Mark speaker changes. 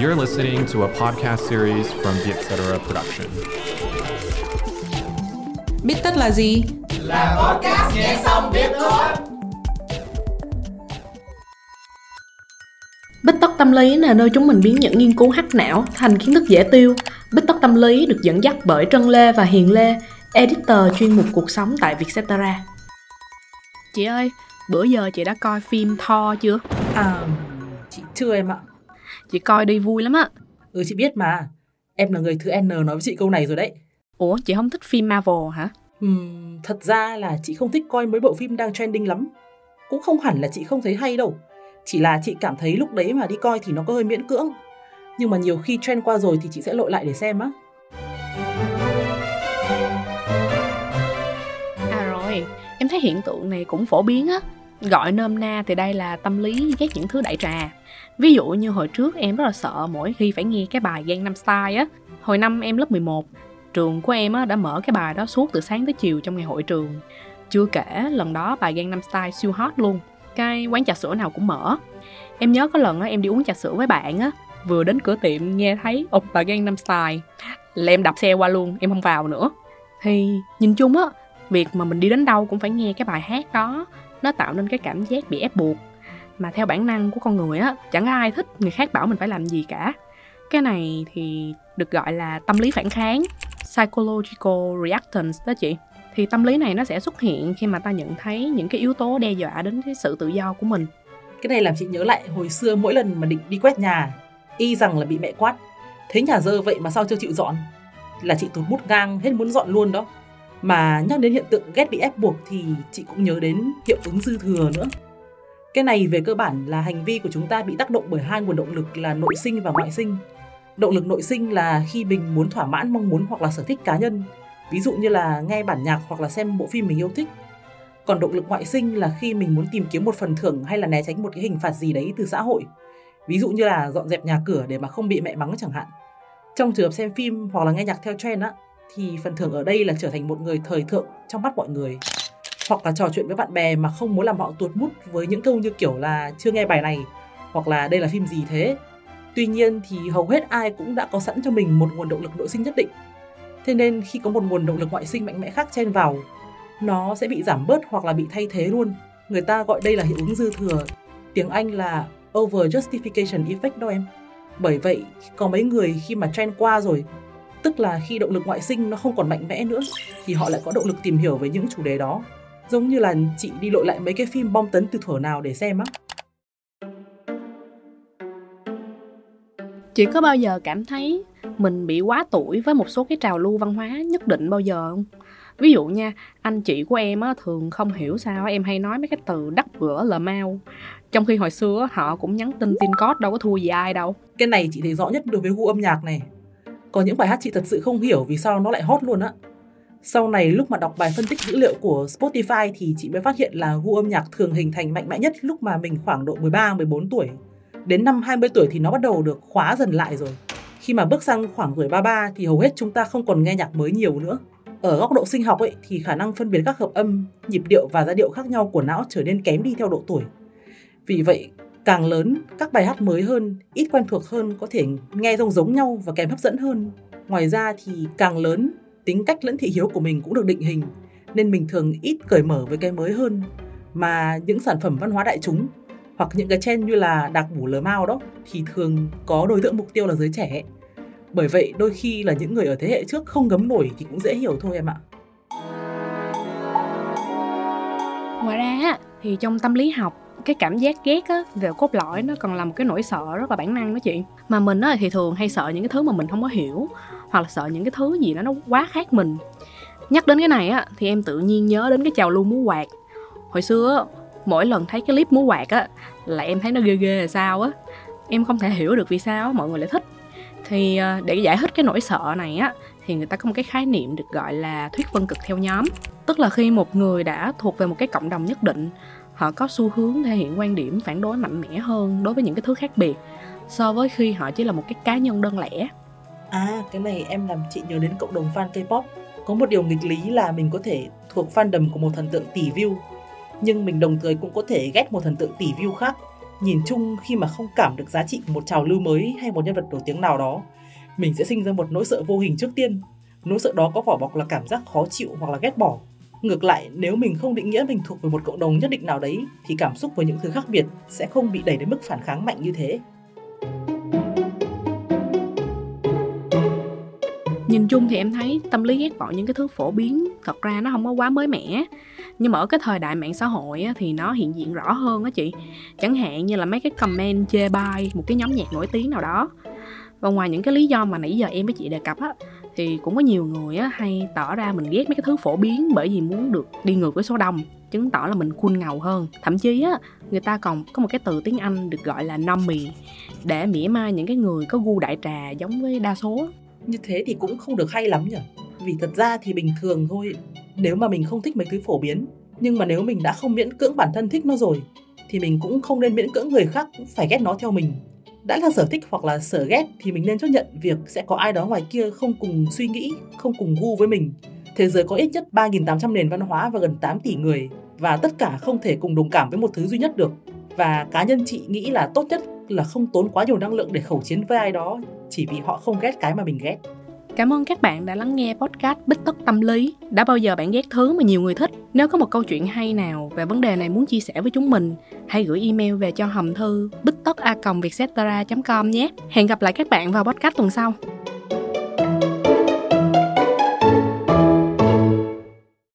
Speaker 1: You're listening to a podcast series from the Etc. Production.
Speaker 2: Biết tất là gì?
Speaker 3: Là podcast nghe xong biết thôi.
Speaker 4: Bích tất tâm lý là nơi chúng mình biến những nghiên cứu hắc não thành kiến thức dễ tiêu. Bích tất tâm lý được dẫn dắt bởi Trân Lê và Hiền Lê, editor chuyên mục cuộc sống tại Vietcetera. Chị ơi, bữa giờ chị đã coi phim Thor chưa?
Speaker 5: À, chị chưa em ạ.
Speaker 4: Chị coi đi vui lắm á.
Speaker 5: Ừ chị biết mà. Em là người thứ N nói với chị câu này rồi đấy.
Speaker 4: Ủa, chị không thích phim Marvel hả?
Speaker 5: Ừm, thật ra là chị không thích coi mấy bộ phim đang trending lắm. Cũng không hẳn là chị không thấy hay đâu. Chỉ là chị cảm thấy lúc đấy mà đi coi thì nó có hơi miễn cưỡng. Nhưng mà nhiều khi trend qua rồi thì chị sẽ lội lại để xem á.
Speaker 4: À rồi, em thấy hiện tượng này cũng phổ biến á. Gọi nôm na thì đây là tâm lý ghét những thứ đại trà. Ví dụ như hồi trước em rất là sợ mỗi khi phải nghe cái bài Gangnam Style á. Hồi năm em lớp 11, trường của em á, đã mở cái bài đó suốt từ sáng tới chiều trong ngày hội trường. Chưa kể, lần đó bài Gangnam Style siêu hot luôn. Cái quán trà sữa nào cũng mở. Em nhớ có lần á, em đi uống trà sữa với bạn á, vừa đến cửa tiệm nghe thấy ục bài Gangnam Style là em đạp xe qua luôn, em không vào nữa. Thì nhìn chung á, việc mà mình đi đến đâu cũng phải nghe cái bài hát đó nó tạo nên cái cảm giác bị ép buộc mà theo bản năng của con người á chẳng có ai thích người khác bảo mình phải làm gì cả cái này thì được gọi là tâm lý phản kháng psychological reactance đó chị thì tâm lý này nó sẽ xuất hiện khi mà ta nhận thấy những cái yếu tố đe dọa đến cái sự tự do của mình
Speaker 5: Cái này làm chị nhớ lại hồi xưa mỗi lần mà định đi quét nhà, y rằng là bị mẹ quát. Thấy nhà dơ vậy mà sao chưa chịu dọn? Là chị tụt mút ngang hết muốn dọn luôn đó. Mà nhắc đến hiện tượng ghét bị ép buộc thì chị cũng nhớ đến hiệu ứng dư thừa nữa. Cái này về cơ bản là hành vi của chúng ta bị tác động bởi hai nguồn động lực là nội sinh và ngoại sinh. Động lực nội sinh là khi mình muốn thỏa mãn mong muốn hoặc là sở thích cá nhân, ví dụ như là nghe bản nhạc hoặc là xem bộ phim mình yêu thích. Còn động lực ngoại sinh là khi mình muốn tìm kiếm một phần thưởng hay là né tránh một cái hình phạt gì đấy từ xã hội. Ví dụ như là dọn dẹp nhà cửa để mà không bị mẹ mắng chẳng hạn. Trong trường hợp xem phim hoặc là nghe nhạc theo trend á, thì phần thưởng ở đây là trở thành một người thời thượng trong mắt mọi người. Hoặc là trò chuyện với bạn bè mà không muốn làm họ tuột mút với những câu như kiểu là chưa nghe bài này hoặc là đây là phim gì thế? Tuy nhiên thì hầu hết ai cũng đã có sẵn cho mình một nguồn động lực nội sinh nhất định. Thế nên khi có một nguồn động lực ngoại sinh mạnh mẽ khác chen vào, nó sẽ bị giảm bớt hoặc là bị thay thế luôn. Người ta gọi đây là hiệu ứng dư thừa. Tiếng anh là over justification effect đó em. Bởi vậy, có mấy người khi mà trend qua rồi tức là khi động lực ngoại sinh nó không còn mạnh mẽ nữa thì họ lại có động lực tìm hiểu về những chủ đề đó. Giống như là chị đi lội lại mấy cái phim bom tấn từ thuở nào để xem á.
Speaker 4: Chị có bao giờ cảm thấy mình bị quá tuổi với một số cái trào lưu văn hóa nhất định bao giờ không? Ví dụ nha anh chị của em á thường không hiểu sao em hay nói mấy cái từ đắp bữa lờ mau. Trong khi hồi xưa họ cũng nhắn tin tin code đâu có thua gì ai đâu.
Speaker 5: Cái này chị thấy rõ nhất đối với gu âm nhạc này có những bài hát chị thật sự không hiểu vì sao nó lại hot luôn á sau này lúc mà đọc bài phân tích dữ liệu của Spotify thì chị mới phát hiện là gu âm nhạc thường hình thành mạnh mẽ nhất lúc mà mình khoảng độ 13 14 tuổi. Đến năm 20 tuổi thì nó bắt đầu được khóa dần lại rồi. Khi mà bước sang khoảng tuổi 33 thì hầu hết chúng ta không còn nghe nhạc mới nhiều nữa. Ở góc độ sinh học ấy thì khả năng phân biệt các hợp âm, nhịp điệu và giai điệu khác nhau của não trở nên kém đi theo độ tuổi. Vì vậy, càng lớn, các bài hát mới hơn, ít quen thuộc hơn có thể nghe giống giống nhau và kèm hấp dẫn hơn. Ngoài ra thì càng lớn, tính cách lẫn thị hiếu của mình cũng được định hình nên mình thường ít cởi mở với cái mới hơn. Mà những sản phẩm văn hóa đại chúng hoặc những cái trend như là đặc bủ lờ mao đó thì thường có đối tượng mục tiêu là giới trẻ. Bởi vậy đôi khi là những người ở thế hệ trước không ngấm nổi thì cũng dễ hiểu thôi em ạ.
Speaker 4: Ngoài ra thì trong tâm lý học cái cảm giác ghét á, về cốt lõi nó còn là một cái nỗi sợ rất là bản năng đó chị. Mà mình á, thì thường hay sợ những cái thứ mà mình không có hiểu, hoặc là sợ những cái thứ gì đó nó quá khác mình. Nhắc đến cái này á, thì em tự nhiên nhớ đến cái trào lưu múa quạt. Hồi xưa mỗi lần thấy cái clip múa quạt á, là em thấy nó ghê ghê là sao á. Em không thể hiểu được vì sao mọi người lại thích. Thì ờ, để giải thích cái nỗi sợ này á, thì người ta có một cái khái niệm được gọi là thuyết phân cực theo nhóm. Tức là khi một người đã thuộc về một cái cộng đồng nhất định họ có xu hướng thể hiện quan điểm phản đối mạnh mẽ hơn đối với những cái thứ khác biệt so với khi họ chỉ là một cái cá nhân đơn lẻ
Speaker 5: À, cái này em làm chị nhớ đến cộng đồng fan K-pop. Có một điều nghịch lý là mình có thể thuộc fandom của một thần tượng tỷ view, nhưng mình đồng thời cũng có thể ghét một thần tượng tỷ view khác. Nhìn chung khi mà không cảm được giá trị của một trào lưu mới hay một nhân vật nổi tiếng nào đó, mình sẽ sinh ra một nỗi sợ vô hình trước tiên. Nỗi sợ đó có vỏ bọc là cảm giác khó chịu hoặc là ghét bỏ. Ngược lại, nếu mình không định nghĩa mình thuộc về một cộng đồng nhất định nào đấy thì cảm xúc với những thứ khác biệt sẽ không bị đẩy đến mức phản kháng mạnh như thế.
Speaker 4: nhìn chung thì em thấy tâm lý ghét bỏ những cái thứ phổ biến thật ra nó không có quá mới mẻ. Nhưng mà ở cái thời đại mạng xã hội á, thì nó hiện diện rõ hơn á chị. Chẳng hạn như là mấy cái comment chê bai một cái nhóm nhạc nổi tiếng nào đó. Và ngoài những cái lý do mà nãy giờ em với chị đề cập á thì cũng có nhiều người á hay tỏ ra mình ghét mấy cái thứ phổ biến bởi vì muốn được đi ngược với số đông, chứng tỏ là mình cool ngầu hơn. Thậm chí á, người ta còn có một cái từ tiếng anh được gọi là nommy để mỉa mai những cái người có gu đại trà giống với đa số.
Speaker 5: Như thế thì cũng không được hay lắm nhỉ? Vì thật ra thì bình thường thôi, nếu mà mình không thích mấy thứ phổ biến, nhưng mà nếu mình đã không miễn cưỡng bản thân thích nó rồi, thì mình cũng không nên miễn cưỡng người khác phải ghét nó theo mình đã là sở thích hoặc là sở ghét thì mình nên chấp nhận việc sẽ có ai đó ngoài kia không cùng suy nghĩ, không cùng gu với mình. Thế giới có ít nhất 3.800 nền văn hóa và gần 8 tỷ người và tất cả không thể cùng đồng cảm với một thứ duy nhất được. Và cá nhân chị nghĩ là tốt nhất là không tốn quá nhiều năng lượng để khẩu chiến với ai đó chỉ vì họ không ghét cái mà mình ghét.
Speaker 4: Cảm ơn các bạn đã lắng nghe podcast Bích Tất Tâm Lý. Đã bao giờ bạn ghét thứ mà nhiều người thích? Nếu có một câu chuyện hay nào về vấn đề này muốn chia sẻ với chúng mình, hãy gửi email về cho hòm thư bích tất a com nhé. Hẹn gặp lại các bạn vào podcast tuần sau.